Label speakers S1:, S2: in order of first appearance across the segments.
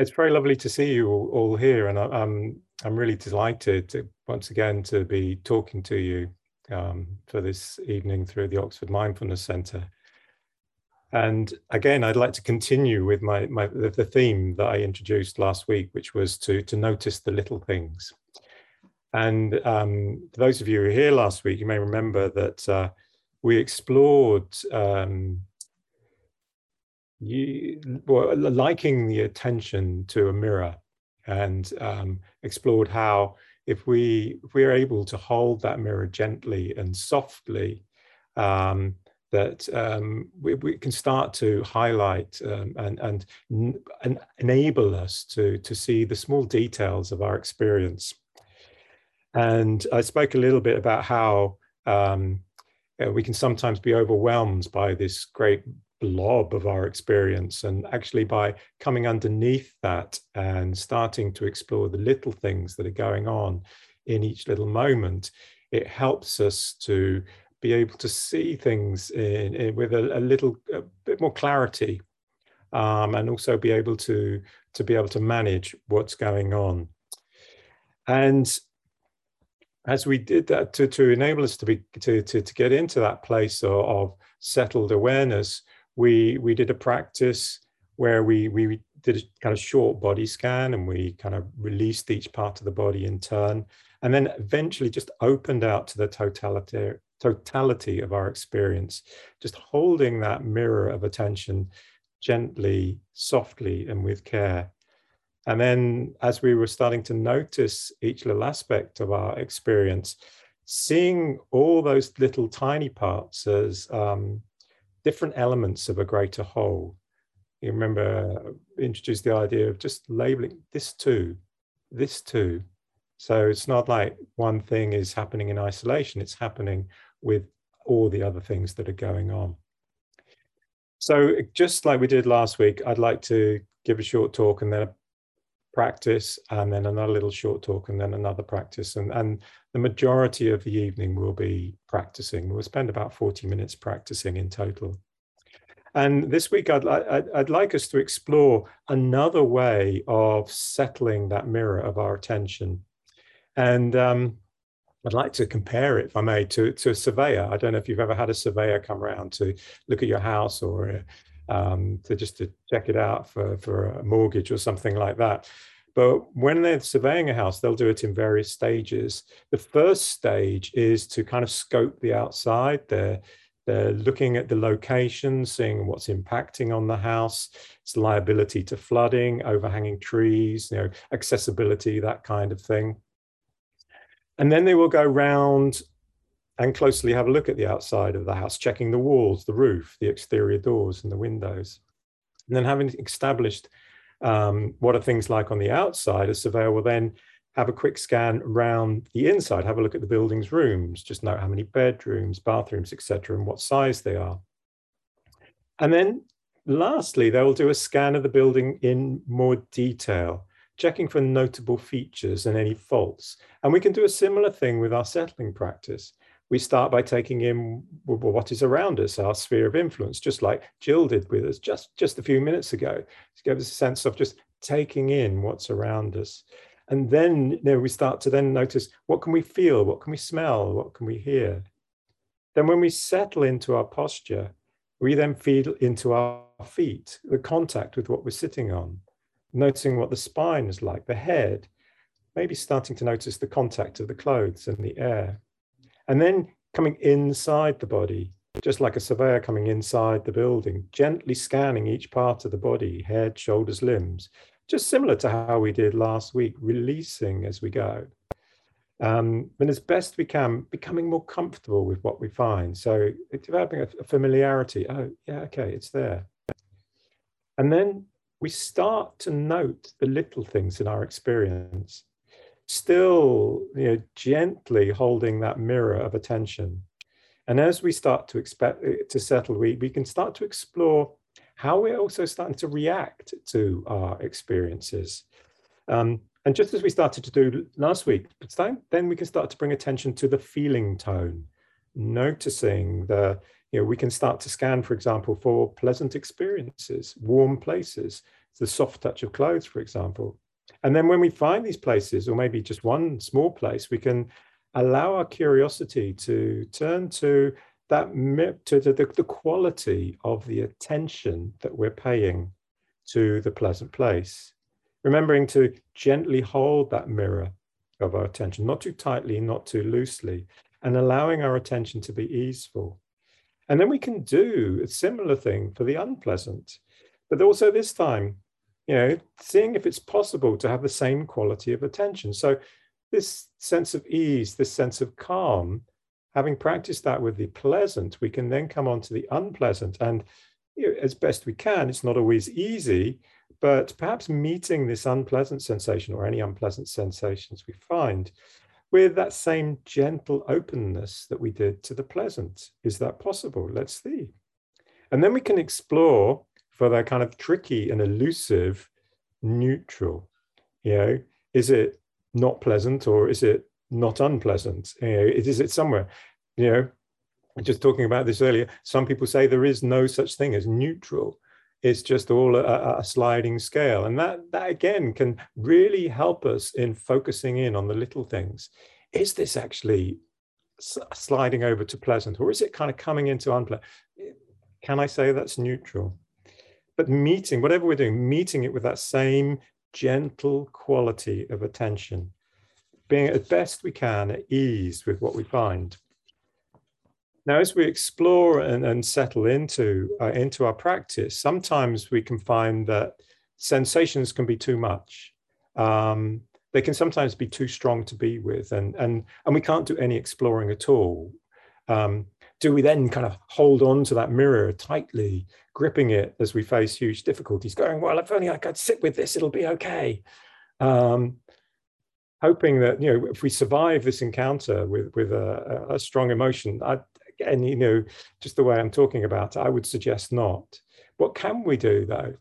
S1: It's very lovely to see you all, all here, and I, I'm I'm really delighted to, once again to be talking to you um, for this evening through the Oxford Mindfulness Centre. And again, I'd like to continue with my, my the theme that I introduced last week, which was to to notice the little things. And um, those of you who were here last week, you may remember that uh, we explored um, you, well, liking the attention to a mirror and um, explored how if we if we are able to hold that mirror gently and softly um, that um, we, we, can start to highlight um, and, and, and enable us to to see the small details of our experience. And I spoke a little bit about how um, we can sometimes be overwhelmed by this great blob of our experience and actually by coming underneath that and starting to explore the little things that are going on in each little moment it helps us to be able to see things in, in with a, a, little a bit more clarity um, and also be able to to be able to manage what's going on. And as we did that to, to enable us to be to, to, to get into that place of, of settled awareness we we did a practice where we we did a kind of short body scan and we kind of released each part of the body in turn. And then eventually just opened out to the totality totality of our experience just holding that mirror of attention gently softly and with care. And then as we were starting to notice each little aspect of our experience seeing all those little tiny parts as um, different elements of a greater whole. You remember uh, introduced the idea of just labeling this too, this too. So it's not like one thing is happening in isolation, it's happening with all the other things that are going on. So just like we did last week, I'd like to give a short talk and then practice and then another little short talk and then another practice. And and the majority of the evening will be practicing. We'll spend about 40 minutes practicing in total. And this week I'd, I'd, I'd like us to explore another way of settling that mirror of our attention. And um, I'd like to compare it, if I may, to, to a surveyor. I don't know if you've ever had a surveyor come around to look at your house or um, to just to check it out for, for a mortgage or something like that. But when they're surveying a house, they'll do it in various stages. The first stage is to kind of scope the outside. They're, they're looking at the location, seeing what's impacting on the house, its liability to flooding, overhanging trees, you know, accessibility, that kind of thing. And then they will go round and closely have a look at the outside of the house, checking the walls, the roof, the exterior doors, and the windows. And then, having established um, what are things like on the outside, a surveyor will then have a quick scan around the inside, have a look at the building's rooms, just note how many bedrooms, bathrooms, etc., and what size they are. And then, lastly, they will do a scan of the building in more detail, checking for notable features and any faults. And we can do a similar thing with our settling practice we start by taking in what is around us, our sphere of influence, just like Jill did with us just, just a few minutes ago. To give us a sense of just taking in what's around us. And then you know, we start to then notice what can we feel, what can we smell, what can we hear. Then when we settle into our posture, we then feel into our feet, the contact with what we're sitting on, noticing what the spine is like, the head, maybe starting to notice the contact of the clothes and the air. And then coming inside the body, just like a surveyor coming inside the building, gently scanning each part of the body, head, shoulders, limbs, just similar to how we did last week, releasing as we go. Um, and as best we can, becoming more comfortable with what we find. So developing a, a familiarity. Oh, yeah, okay, it's there. And then we start to note the little things in our experience still you know, gently holding that mirror of attention. And as we start to expect uh, to settle, we, we can start to explore how we're also starting to react to our experiences. Um, and just as we started to do last week, then we can start to bring attention to the feeling tone, noticing the, you know, we can start to scan, for example, for pleasant experiences, warm places, the soft touch of clothes, for example. And then when we find these places, or maybe just one small place, we can allow our curiosity to turn to that to the, the quality of the attention that we're paying to the pleasant place. Remembering to gently hold that mirror of our attention, not too tightly, not too loosely, and allowing our attention to be easeful. And then we can do a similar thing for the unpleasant, but also this time, you know, seeing if it's possible to have the same quality of attention. So this sense of ease, this sense of calm, having practiced that with the pleasant, we can then come on to the unpleasant. And you know, as best we can, it's not always easy, but perhaps meeting this unpleasant sensation or any unpleasant sensations we find with that same gentle openness that we did to the pleasant. Is that possible? Let's see. And then we can explore for that kind of tricky and elusive neutral. You know, is it not pleasant or is it not unpleasant? You know, is it somewhere? You know, just talking about this earlier, some people say there is no such thing as neutral. It's just all a, a, sliding scale. And that, that again can really help us in focusing in on the little things. Is this actually sliding over to pleasant or is it kind of coming into unpleasant? Can I say that's neutral? But meeting, whatever we're doing, meeting it with that same gentle quality of attention, being as best we can at ease with what we find. Now, as we explore and, and settle into, uh, into our practice, sometimes we can find that sensations can be too much. Um, they can sometimes be too strong to be with, and, and, and we can't do any exploring at all. Um, do we then kind of hold on to that mirror tightly, gripping it as we face huge difficulties, going, well, if only I could sit with this, it'll be okay. Um, hoping that, you know, if we survive this encounter with, with a, a strong emotion, I, again, you know, just the way I'm talking about, I would suggest not. What can we do though?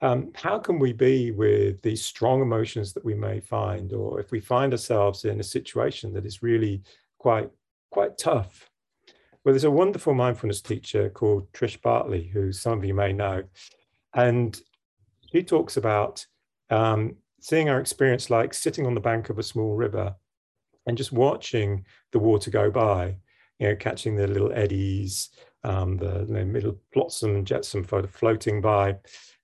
S1: Um, how can we be with these strong emotions that we may find, or if we find ourselves in a situation that is really quite quite tough? Well, there's a wonderful mindfulness teacher called Trish Bartley, who some of you may know, and she talks about um, seeing our experience like sitting on the bank of a small river and just watching the water go by you know, catching the little eddies, um, the you know, middle flotsam and jetsam floating by.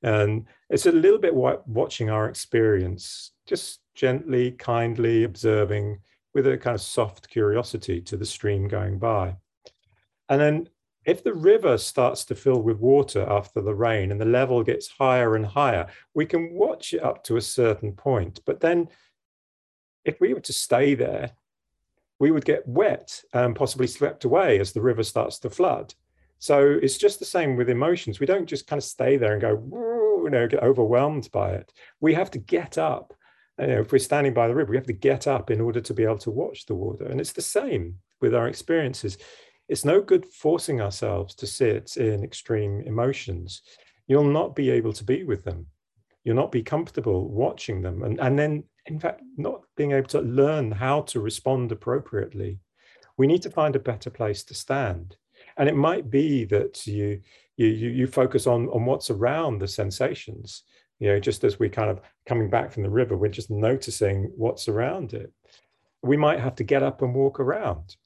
S1: And it's a little bit like watching our experience, just gently, kindly observing with a kind of soft curiosity to the stream going by. And then if the river starts to fill with water after the rain and the level gets higher and higher, we can watch it up to a certain point. But then if we were to stay there we would get wet and possibly swept away as the river starts to flood. So it's just the same with emotions. We don't just kind of stay there and go, you know, get overwhelmed by it. We have to get up. You know, if we're standing by the river, we have to get up in order to be able to watch the water. And it's the same with our experiences. It's no good forcing ourselves to sit in extreme emotions. You'll not be able to be with them. You'll not be comfortable watching them. And, and then in fact, not being able to learn how to respond appropriately. We need to find a better place to stand. And it might be that you you you focus on on what's around the sensations. You know, just as we kind of coming back from the river, we're just noticing what's around it. We might have to get up and walk around.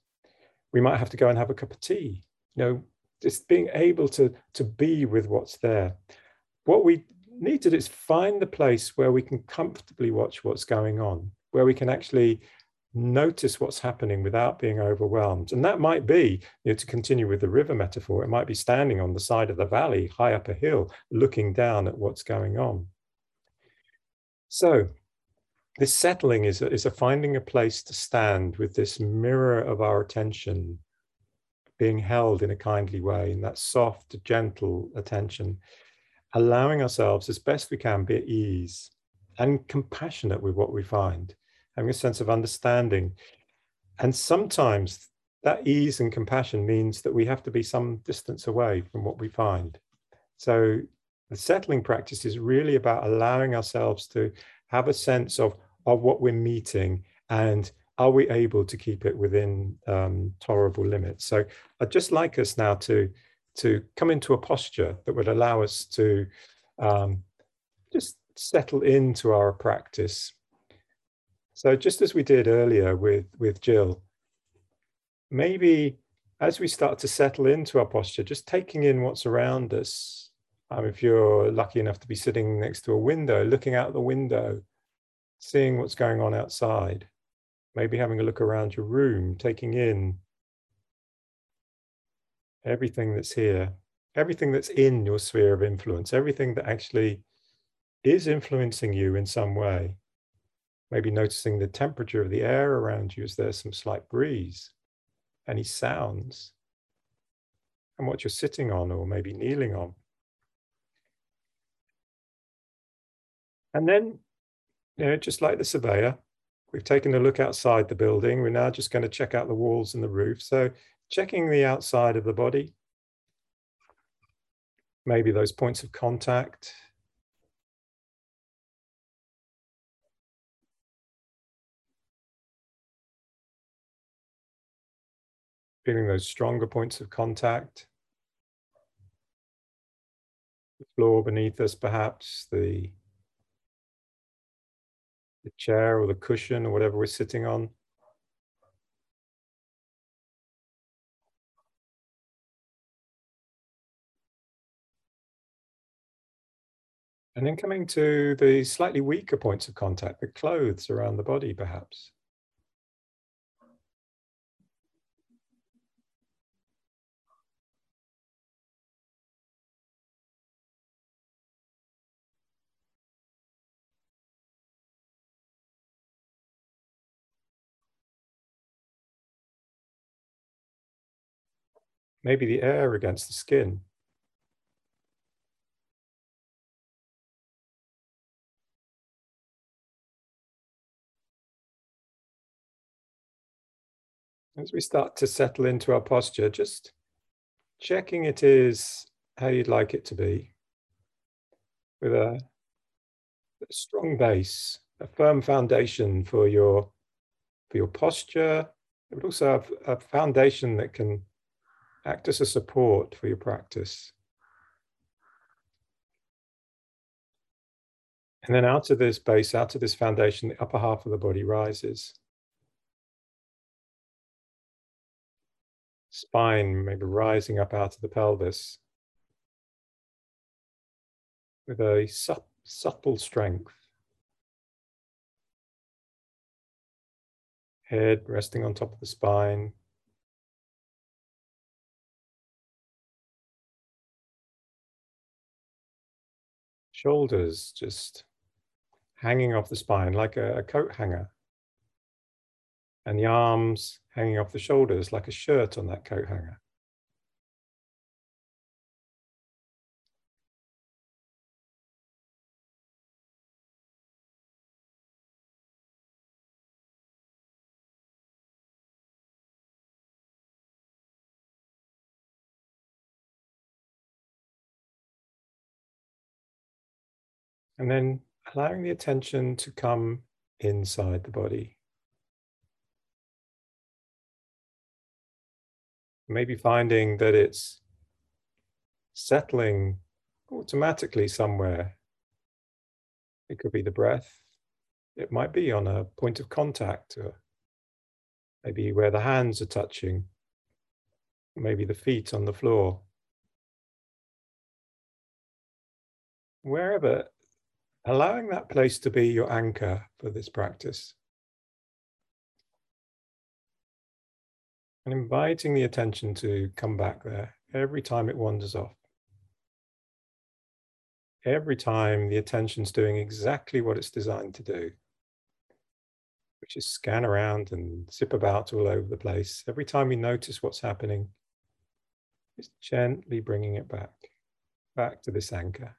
S1: We might have to go and have a cup of tea. You know, just being able to to be with what's there. What we need to do is find the place where we can comfortably watch what's going on, where we can actually notice what's happening without being overwhelmed. And that might be, you know, to continue with the river metaphor, it might be standing on the side of the valley, high up a hill, looking down at what's going on. So this settling is a, is a finding a place to stand with this mirror of our attention being held in a kindly way, in that soft, gentle attention allowing ourselves as best we can be at ease and compassionate with what we find, having a sense of understanding. And sometimes that ease and compassion means that we have to be some distance away from what we find. So the settling practice is really about allowing ourselves to have a sense of, of what we're meeting and are we able to keep it within um, tolerable limits? So I'd just like us now to to come into a posture that would allow us to um, just settle into our practice. So just as we did earlier with, with Jill, maybe as we start to settle into our posture, just taking in what's around us. Um, if you're lucky enough to be sitting next to a window, looking out the window, seeing what's going on outside, maybe having a look around your room, taking in everything that's here, everything that's in your sphere of influence, everything that actually is influencing you in some way. Maybe noticing the temperature of the air around you. Is there some slight breeze? Any sounds? And what you're sitting on or maybe kneeling on. And then, you know, just like the surveyor, we've taken a look outside the building. We're now just going to check out the walls and the roof. So checking the outside of the body, maybe those points of contact. Feeling those stronger points of contact. The floor beneath us, perhaps, the, the chair or the cushion or whatever we're sitting on. And then coming to the slightly weaker points of contact, the clothes around the body, perhaps. Maybe the air against the skin. as we start to settle into our posture, just checking it is how you'd like it to be with a, a strong base, a firm foundation for your for your posture. It would also have a foundation that can act as a support for your practice. And then out of this base, out of this foundation, the upper half of the body rises. spine maybe rising up out of the pelvis with a su subtle strength. Head resting on top of the spine. Shoulders just hanging off the spine like a, a coat hanger and the arms hanging off the shoulders like a shirt on that coat hanger. And then allowing the attention to come inside the body. maybe finding that it's settling automatically somewhere. It could be the breath. It might be on a point of contact, or maybe where the hands are touching, maybe the feet on the floor. Wherever, allowing that place to be your anchor for this practice. and inviting the attention to come back there every time it wanders off. Every time the attention's doing exactly what it's designed to do, which is scan around and zip about all over the place. Every time we notice what's happening, it's gently bringing it back, back to this anchor.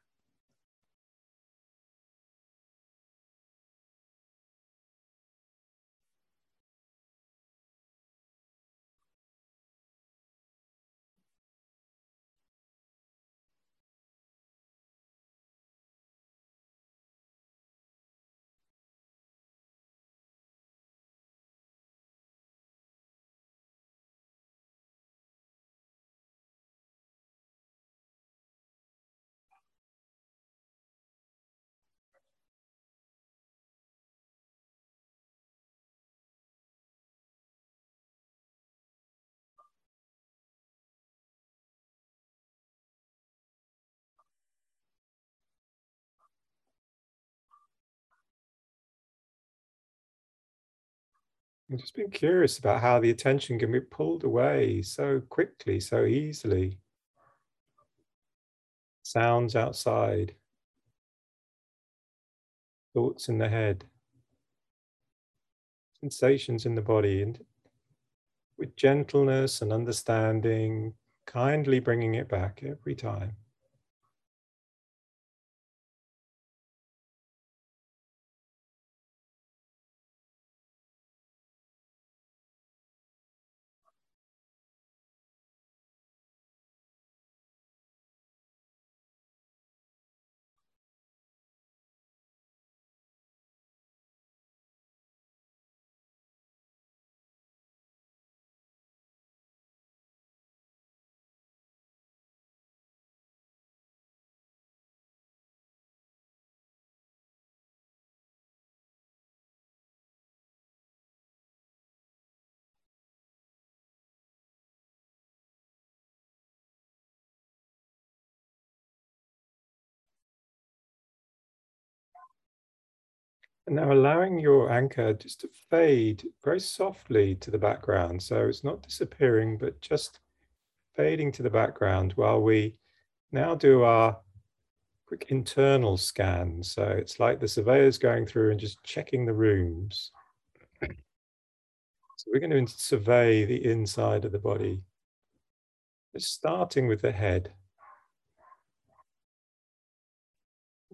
S1: I've just been curious about how the attention can be pulled away so quickly, so easily. Sounds outside, thoughts in the head, sensations in the body, and with gentleness and understanding, kindly bringing it back every time. And now allowing your anchor just to fade very softly to the background. So it's not disappearing, but just fading to the background while we now do our quick internal scan. So it's like the surveyor's going through and just checking the rooms. So we're going to survey the inside of the body, starting with the head.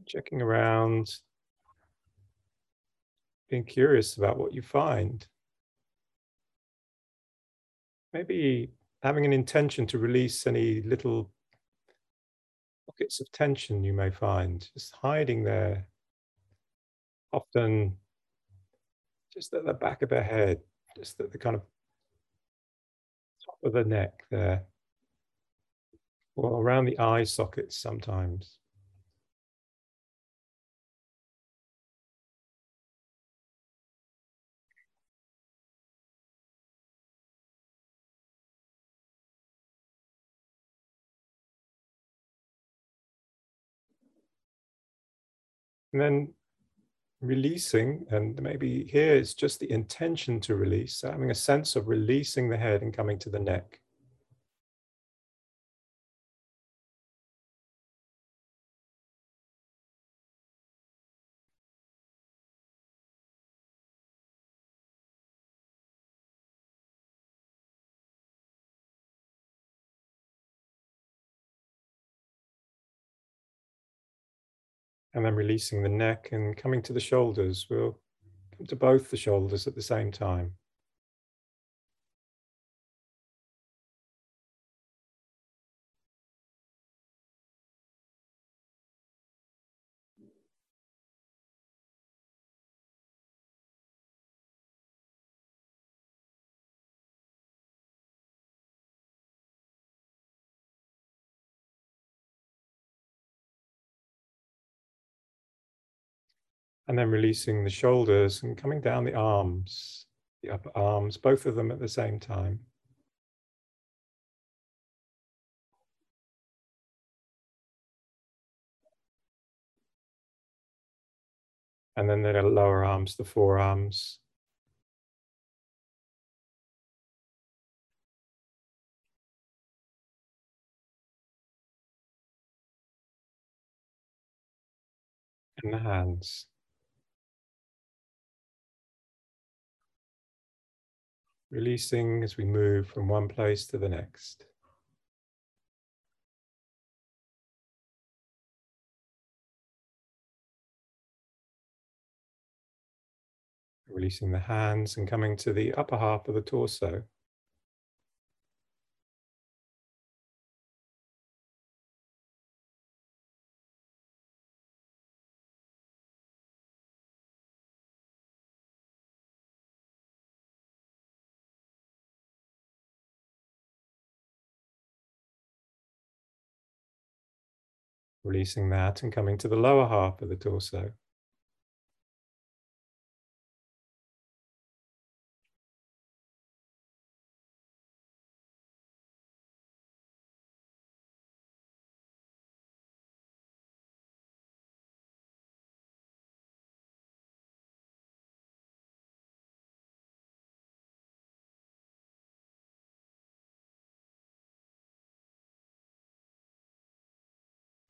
S1: Checking around, being curious about what you find. Maybe having an intention to release any little pockets of tension you may find, just hiding there, often just at the back of the head, just at the kind of top of the neck there, or around the eye sockets sometimes. And then releasing, and maybe here it's just the intention to release, having a sense of releasing the head and coming to the neck. And then releasing the neck and coming to the shoulders. We'll come to both the shoulders at the same time. And then releasing the shoulders and coming down the arms, the upper arms, both of them at the same time. And then the lower arms, the forearms. And the hands. Releasing as we move from one place to the next. Releasing the hands and coming to the upper half of the torso. Releasing that and coming to the lower half of the torso.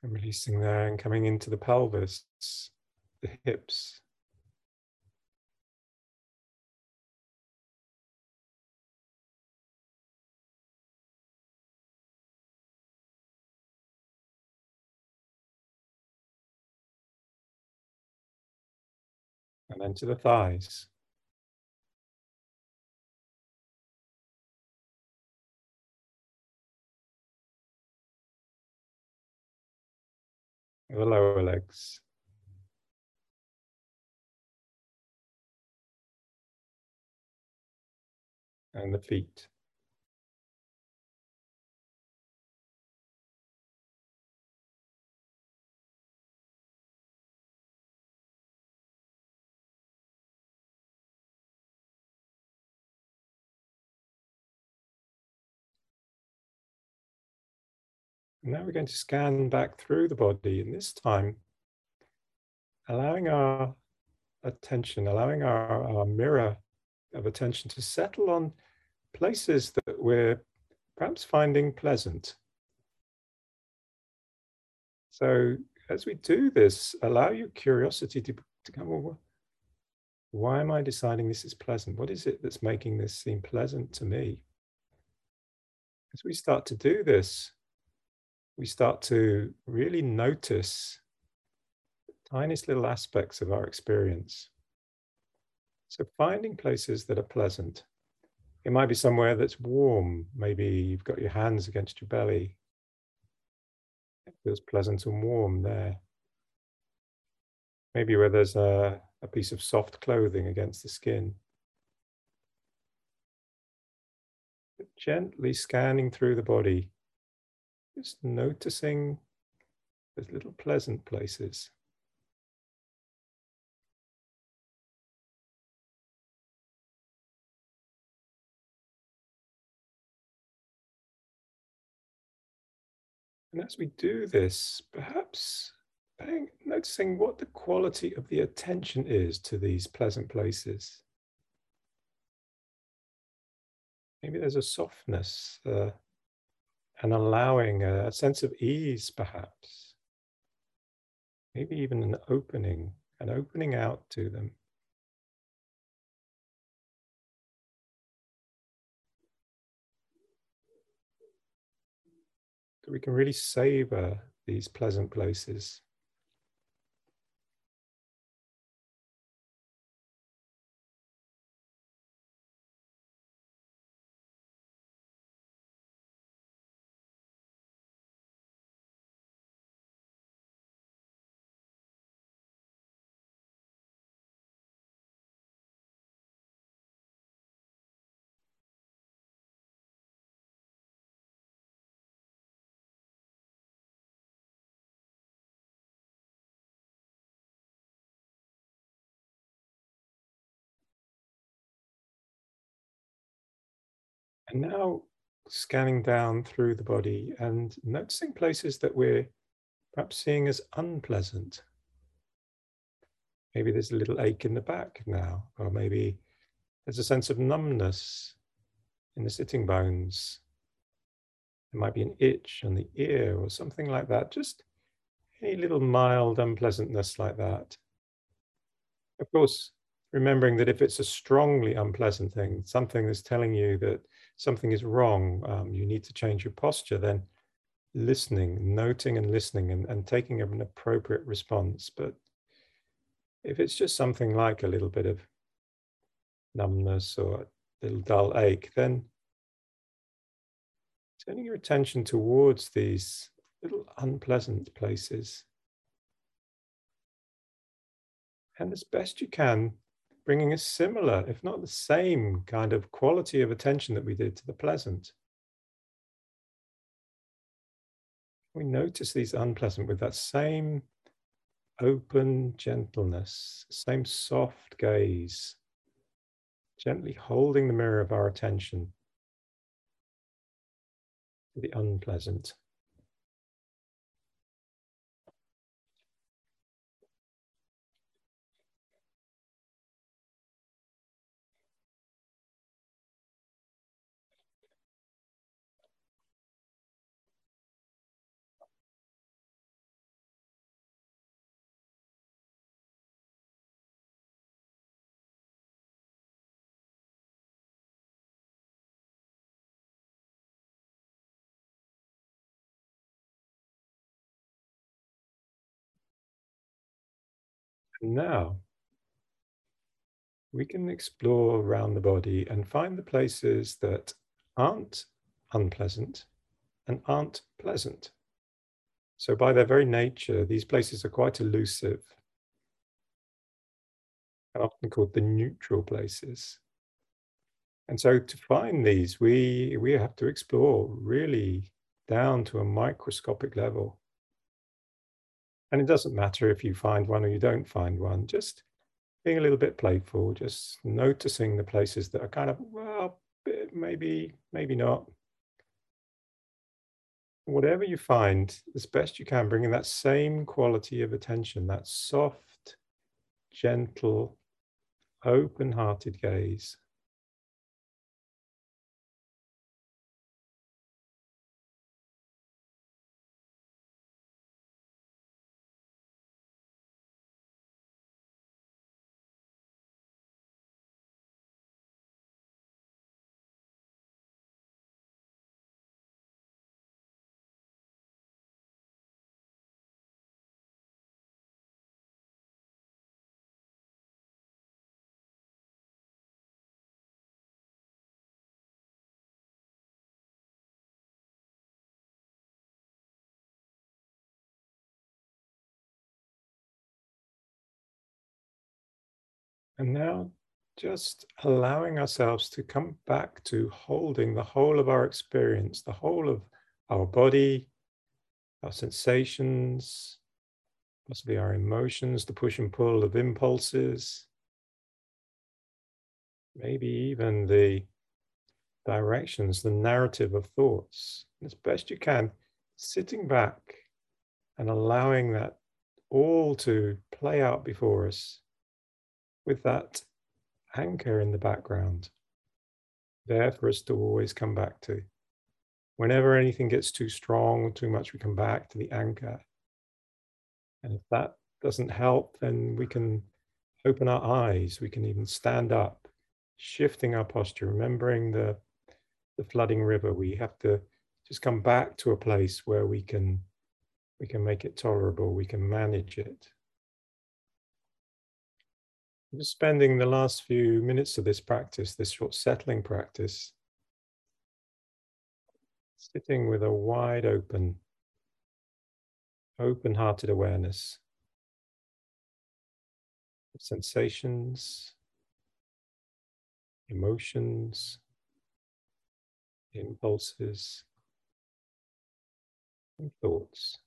S1: And releasing there and coming into the pelvis, the hips. And then to the thighs. The lower legs. And the feet. Now we're going to scan back through the body, and this time allowing our attention, allowing our, our mirror of attention to settle on places that we're perhaps finding pleasant. So as we do this, allow your curiosity to, to come over. Why am I deciding this is pleasant? What is it that's making this seem pleasant to me? As we start to do this, we start to really notice the tiniest little aspects of our experience. So finding places that are pleasant. It might be somewhere that's warm. Maybe you've got your hands against your belly. It feels pleasant and warm there. Maybe where there's a, a piece of soft clothing against the skin. Gently scanning through the body just noticing those little pleasant places. And as we do this, perhaps paying, noticing what the quality of the attention is to these pleasant places. Maybe there's a softness, uh, and allowing a, sense of ease, perhaps. Maybe even an opening, an opening out to them. We can really savor these pleasant places. And now scanning down through the body and noticing places that we're perhaps seeing as unpleasant. Maybe there's a little ache in the back now, or maybe there's a sense of numbness in the sitting bones. There might be an itch on the ear or something like that. Just any little mild unpleasantness like that. Of course, remembering that if it's a strongly unpleasant thing, something that's telling you that something is wrong, um, you need to change your posture, then listening, noting and listening and, and taking an appropriate response. But if it's just something like a little bit of numbness or a little dull ache, then turning your attention towards these little unpleasant places. And as best you can, bringing a similar, if not the same, kind of quality of attention that we did to the pleasant. We notice these unpleasant with that same open gentleness, same soft gaze, gently holding the mirror of our attention to the unpleasant. Now, we can explore around the body and find the places that aren't unpleasant and aren't pleasant. So, by their very nature, these places are quite elusive and often called the neutral places. And so, to find these, we, we have to explore really down to a microscopic level. And it doesn't matter if you find one or you don't find one, just being a little bit playful, just noticing the places that are kind of, well, maybe, maybe not. Whatever you find, as best you can, bringing that same quality of attention, that soft, gentle, open hearted gaze And now just allowing ourselves to come back to holding the whole of our experience, the whole of our body, our sensations, possibly our emotions, the push and pull of impulses, maybe even the directions, the narrative of thoughts, as best you can, sitting back and allowing that all to play out before us with that anchor in the background, there for us to always come back to. Whenever anything gets too strong, too much, we come back to the anchor. And if that doesn't help, then we can open our eyes. We can even stand up, shifting our posture, remembering the, the flooding river. We have to just come back to a place where we can we can make it tolerable, we can manage it. Just spending the last few minutes of this practice, this short settling practice, sitting with a wide open, open hearted awareness of sensations, emotions, impulses, and thoughts.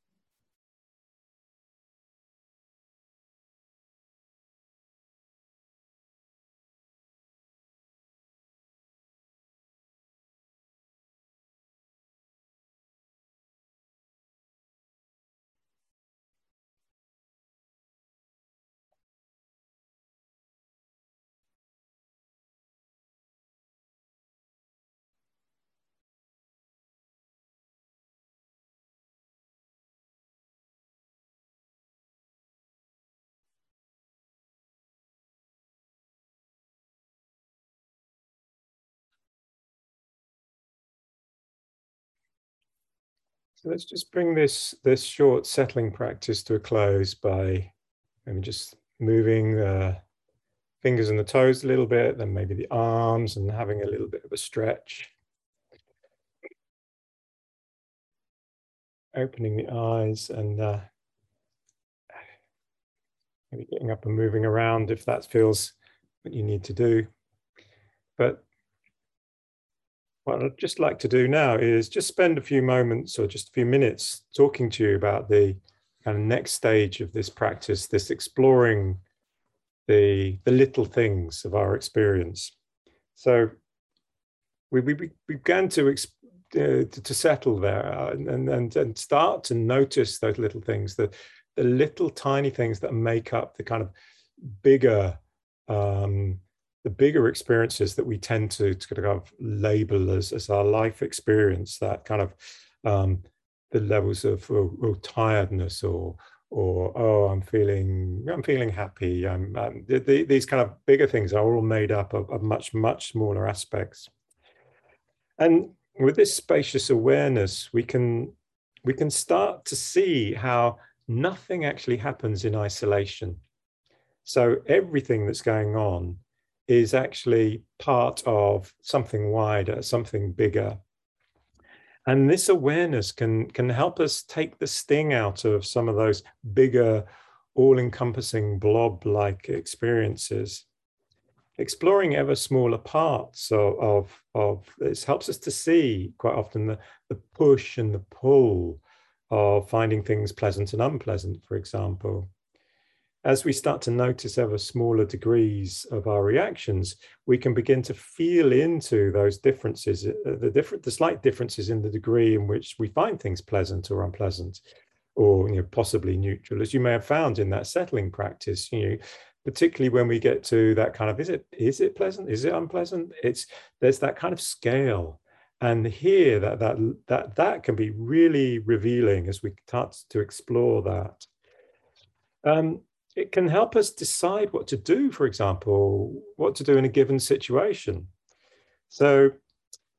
S1: So let's just bring this this short settling practice to a close by maybe just moving the fingers and the toes a little bit, then maybe the arms and having a little bit of a stretch. Opening the eyes and uh, maybe getting up and moving around if that feels what you need to do. But what I'd just like to do now is just spend a few moments or just a few minutes talking to you about the kind of next stage of this practice, this exploring the, the little things of our experience. So we, we, began to, uh, to, to settle there and, and, and start to notice those little things, the, the little tiny things that make up the kind of bigger um, the bigger experiences that we tend to, to kind of label as, as our life experience, that kind of um, the levels of oh, oh, tiredness or or oh I'm feeling I'm feeling happy. I'm, um, the, the, these kind of bigger things are all made up of, of much much smaller aspects. And with this spacious awareness, we can we can start to see how nothing actually happens in isolation So everything that's going on is actually part of something wider, something bigger. And this awareness can, can help us take the sting out of some of those bigger, all encompassing blob like experiences. Exploring ever smaller parts of, of, of, this helps us to see quite often the, the push and the pull of finding things pleasant and unpleasant, for example as we start to notice ever smaller degrees of our reactions, we can begin to feel into those differences, uh, the different, the slight differences in the degree in which we find things pleasant or unpleasant, or you know, possibly neutral, as you may have found in that settling practice. You know, particularly when we get to that kind of is it is it pleasant, is it unpleasant? It's there's that kind of scale, and here that that that that can be really revealing as we start to explore that. Um, it can help us decide what to do, for example, what to do in a given situation. So,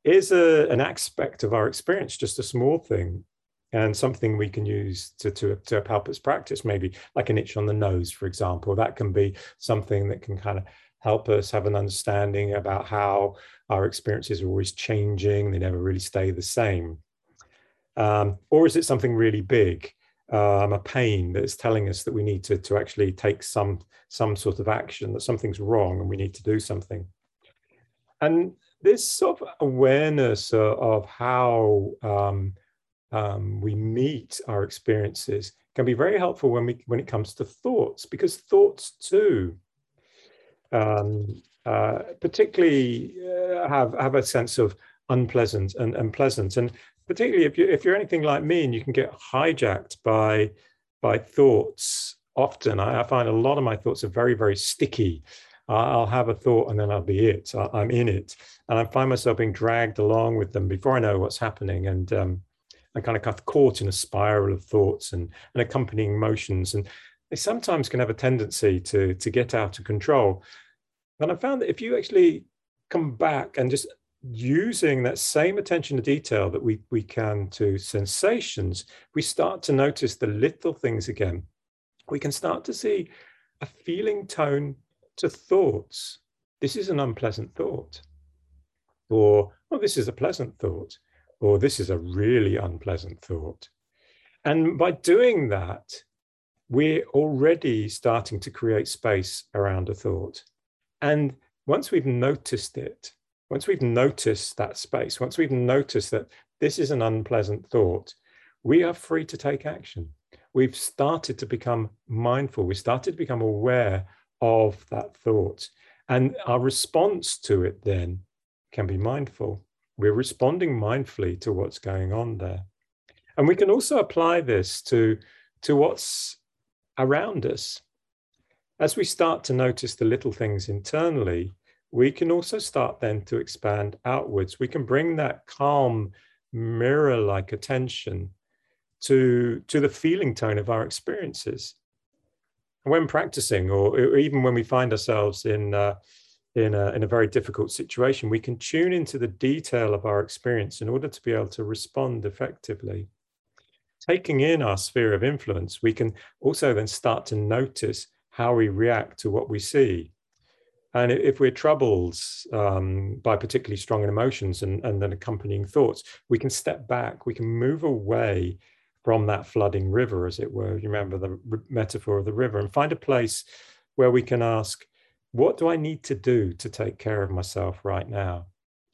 S1: is a, an aspect of our experience just a small thing and something we can use to, to, to help us practice, maybe like an itch on the nose, for example? That can be something that can kind of help us have an understanding about how our experiences are always changing, they never really stay the same. Um, or is it something really big? Um, a pain that's telling us that we need to, to actually take some, some sort of action, that something's wrong and we need to do something. And this sort of awareness uh, of how um, um, we meet our experiences can be very helpful when we when it comes to thoughts, because thoughts too, um, uh, particularly uh, have have a sense of unpleasant and, and pleasant. And particularly if you if you're anything like me and you can get hijacked by by thoughts often I, I find a lot of my thoughts are very very sticky I'll have a thought and then I'll be it. I'm in it. And I find myself being dragged along with them before I know what's happening. And um, I kind of caught in a spiral of thoughts and, and accompanying emotions. And they sometimes can have a tendency to, to get out of control. And I found that if you actually come back and just using that same attention to detail that we, we can to sensations, we start to notice the little things again. We can start to see a feeling tone to thoughts. This is an unpleasant thought. Or, oh, this is a pleasant thought. Or this is a really unpleasant thought. And by doing that, we're already starting to create space around a thought. And once we've noticed it, once we've noticed that space, once we've noticed that this is an unpleasant thought, we are free to take action. We've started to become mindful. We started to become aware of that thought. And our response to it then can be mindful. We're responding mindfully to what's going on there. And we can also apply this to, to what's around us. As we start to notice the little things internally, we can also start then to expand outwards. We can bring that calm, mirror like attention to, to the feeling tone of our experiences. when practicing, or, even when we find ourselves in, uh, in, a, in a very difficult situation, we can tune into the detail of our experience in order to be able to respond effectively. Taking in our sphere of influence, we can also then start to notice how we react to what we see and if we're troubled um, by particularly strong emotions and, and then accompanying thoughts, we can step back, we can move away from that flooding river, as it were. You remember the metaphor of the river, and find a place where we can ask, what do I need to do to take care of myself right now?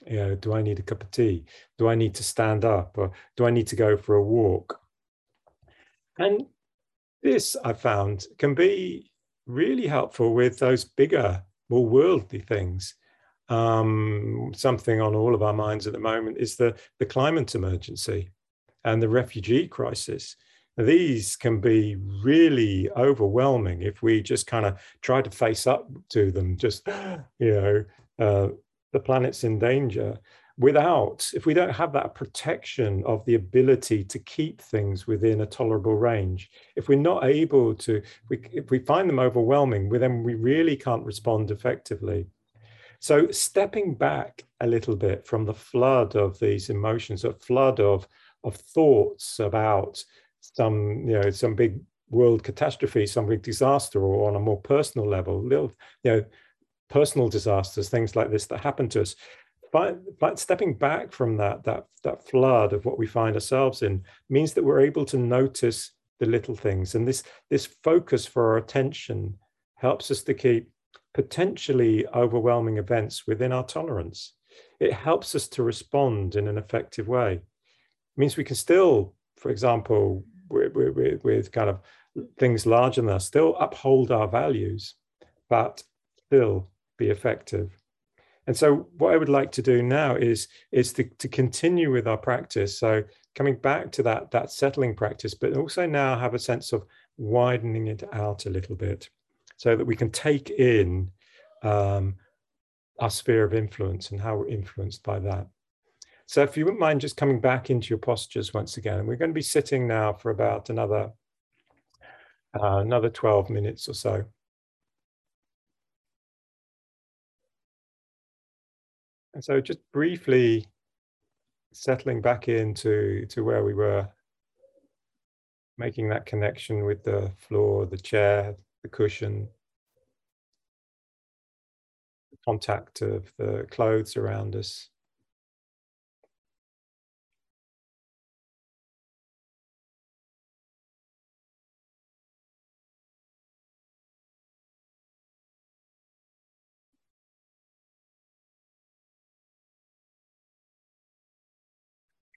S1: You know, do I need a cup of tea? Do I need to stand up? Or do I need to go for a walk? And this I found can be really helpful with those bigger more worldly things. Um, something on all of our minds at the moment is the, the climate emergency and the refugee crisis. These can be really overwhelming if we just kind of try to face up to them, just, you know, uh, the planet's in danger without, if we don't have that protection of the ability to keep things within a tolerable range, if we're not able to, we, if we find them overwhelming, then we really can't respond effectively. So stepping back a little bit from the flood of these emotions, a flood of, of thoughts about some, you know, some big world catastrophe, some big disaster, or on a more personal level, little, you know, personal disasters, things like this that happen to us. But, but stepping back from that, that, that flood of what we find ourselves in means that we're able to notice the little things. And this, this focus for our attention helps us to keep potentially overwhelming events within our tolerance. It helps us to respond in an effective way. It means we can still, for example, with, with, with kind of things larger than us, still uphold our values, but still be effective. And so what I would like to do now is, is to, to continue with our practice. So coming back to that, that settling practice, but also now have a sense of widening it out a little bit so that we can take in um, our sphere of influence and how we're influenced by that. So if you wouldn't mind just coming back into your postures once again, we're going to be sitting now for about another uh, another 12 minutes or so. And so just briefly settling back into to where we were, making that connection with the floor, the chair, the cushion, the contact of the clothes around us.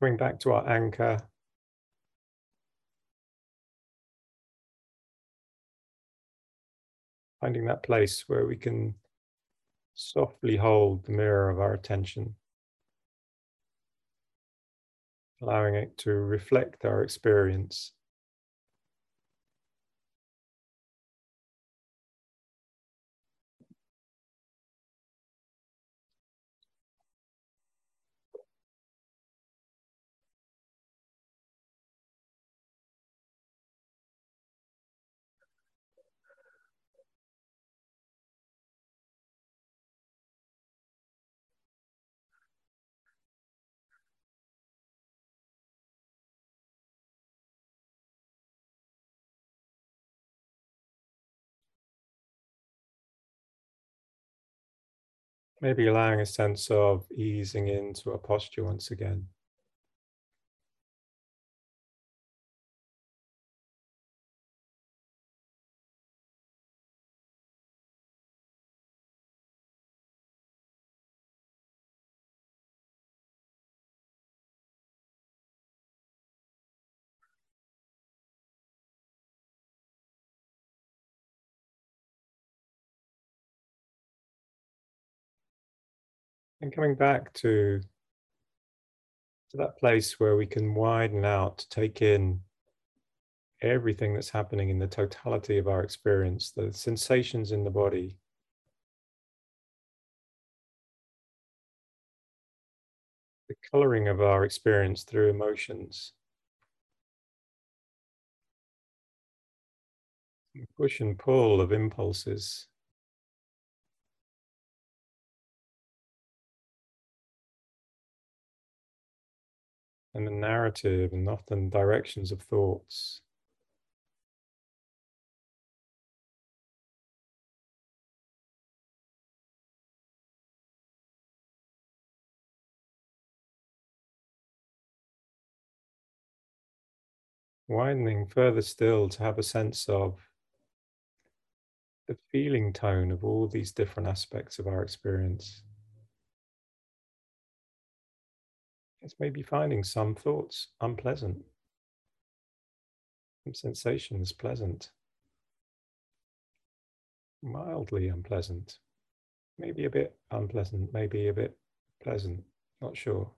S1: Bring back to our anchor. Finding that place where we can softly hold the mirror of our attention. Allowing it to reflect our experience. Maybe allowing a sense of easing into a posture once again. And coming back to, to that place where we can widen out to take in everything that's happening in the totality of our experience, the sensations in the body. The coloring of our experience through emotions. The push and pull of impulses. And the narrative and often directions of thoughts. Widening further still to have a sense of the feeling tone of all these different aspects of our experience. It's maybe finding some thoughts unpleasant, some sensations pleasant, mildly unpleasant, maybe a bit unpleasant, maybe a bit pleasant, not sure.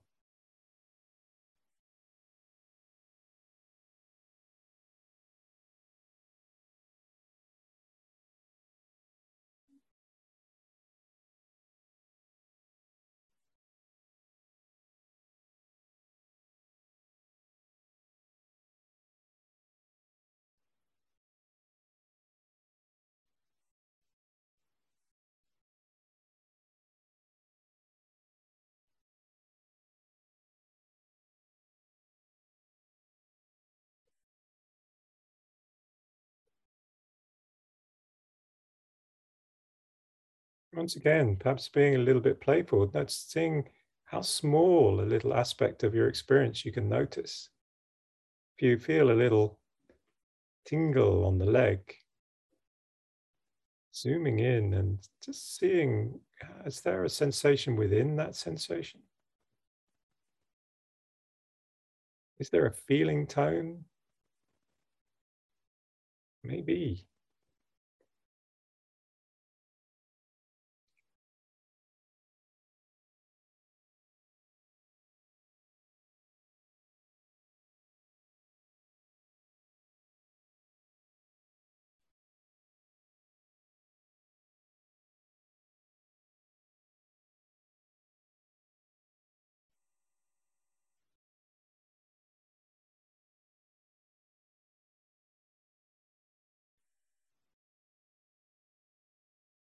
S1: Once again, perhaps being a little bit playful, that's seeing how small a little aspect of your experience you can notice. If you feel a little tingle on the leg, zooming in and just seeing is there a sensation within that sensation? Is there a feeling tone? Maybe.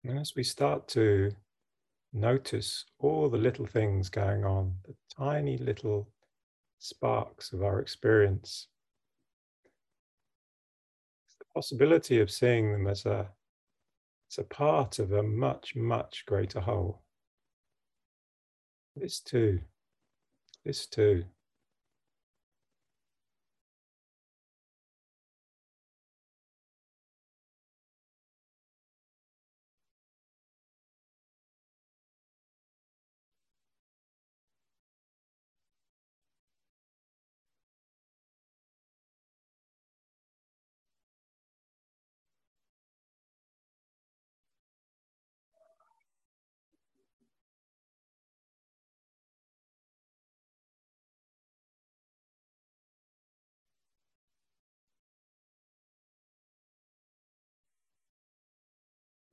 S1: And as we start to notice all the little things going on, the tiny little sparks of our experience, the possibility of seeing them as a, as a part of a much, much greater whole. This too, this too.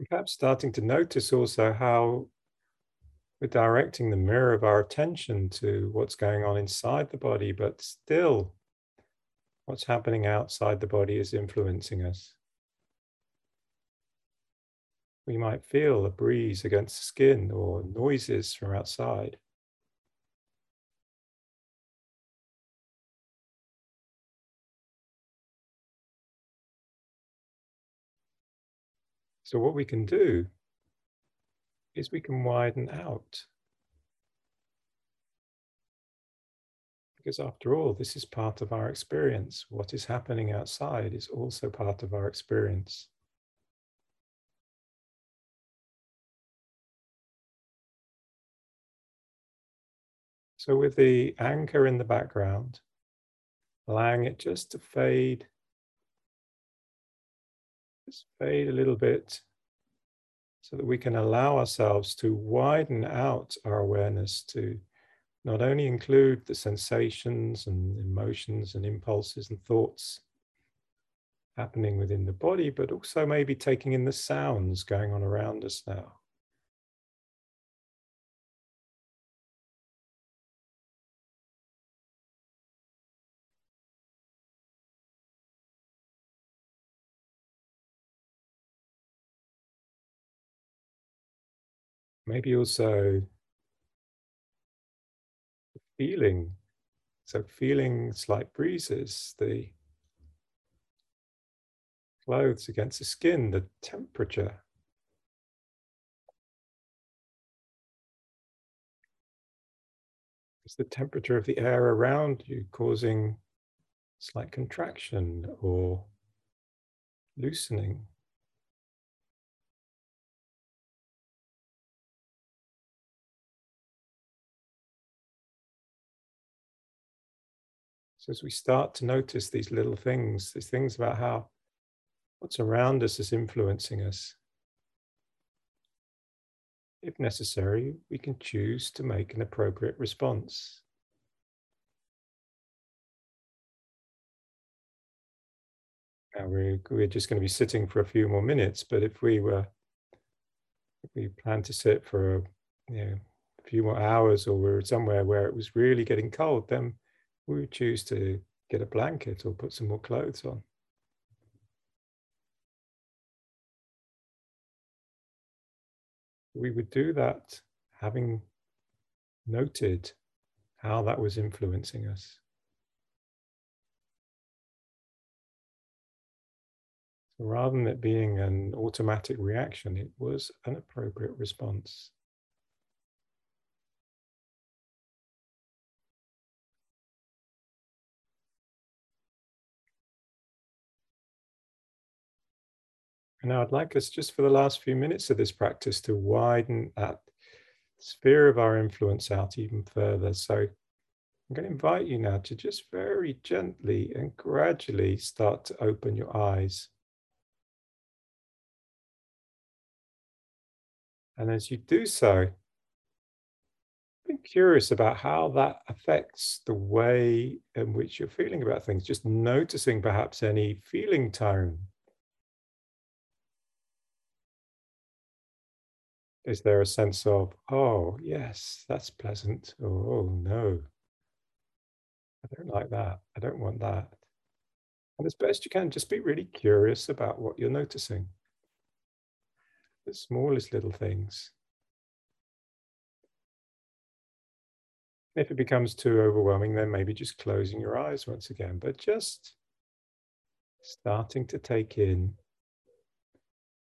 S1: Perhaps starting to notice also how we're directing the mirror of our attention to what's going on inside the body, but still what's happening outside the body is influencing us. We might feel a breeze against the skin or noises from outside. So what we can do is we can widen out. Because after all, this is part of our experience. What is happening outside is also part of our experience. So with the anchor in the background, allowing it just to fade just fade a little bit so that we can allow ourselves to widen out our awareness to not only include the sensations and emotions and impulses and thoughts happening within the body, but also maybe taking in the sounds going on around us now. Maybe also feeling. So feeling slight breezes, the clothes against the skin, the temperature. Is the temperature of the air around you causing slight contraction or loosening? So as we start to notice these little things, these things about how what's around us is influencing us, if necessary, we can choose to make an appropriate response. Now we're, we're just going to be sitting for a few more minutes, but if we were, if we plan to sit for a, you know, a few more hours or we're somewhere where it was really getting cold, then we would choose to get a blanket or put some more clothes on. We would do that having noted how that was influencing us. Rather than it being an automatic reaction, it was an appropriate response. And now I'd like us just for the last few minutes of this practice to widen that sphere of our influence out even further. So I'm going to invite you now to just very gently and gradually start to open your eyes. And as you do so, be curious about how that affects the way in which you're feeling about things, just noticing perhaps any feeling tone Is there a sense of, oh, yes, that's pleasant, oh, no, I don't like that, I don't want that. And as best you can, just be really curious about what you're noticing. The smallest little things. If it becomes too overwhelming, then maybe just closing your eyes once again, but just starting to take in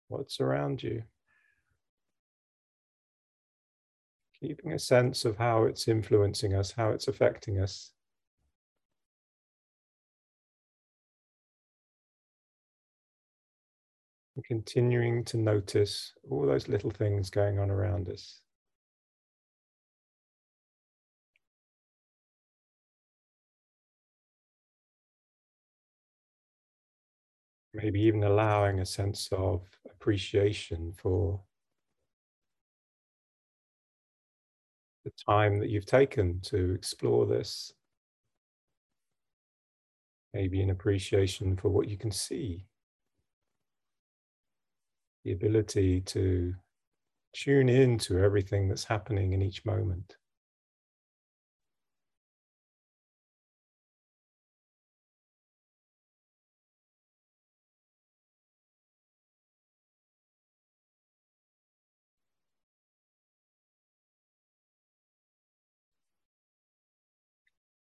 S1: what's around you. Keeping a sense of how it's influencing us, how it's affecting us. And continuing to notice all those little things going on around us. Maybe even allowing a sense of appreciation for the time that you've taken to explore this. Maybe an appreciation for what you can see. The ability to tune in to everything that's happening in each moment.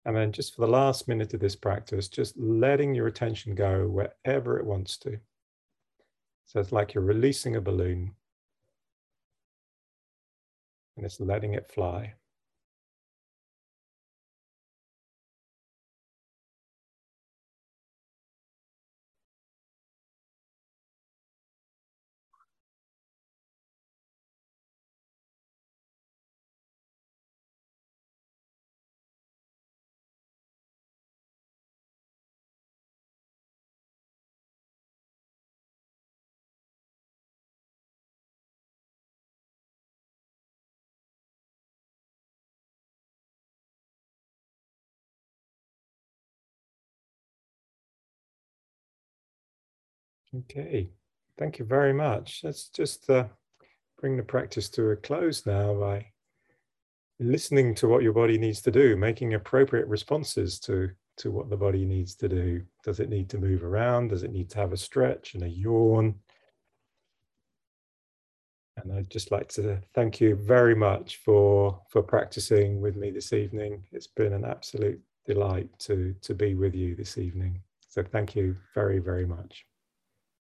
S1: And then just for the last minute of this practice, just letting your attention go wherever it wants to. So it's like you're releasing a balloon and it's letting it fly. Okay, thank you very much. Let's just uh, bring the practice to a close now by listening to what your body needs to do, making appropriate responses to, to what the body needs to do. Does it need to move around? Does it need to have a stretch and a yawn? And I'd just like to thank you very much for, for practicing with me this evening. It's been an absolute delight to, to be with you this evening. So thank you very, very much.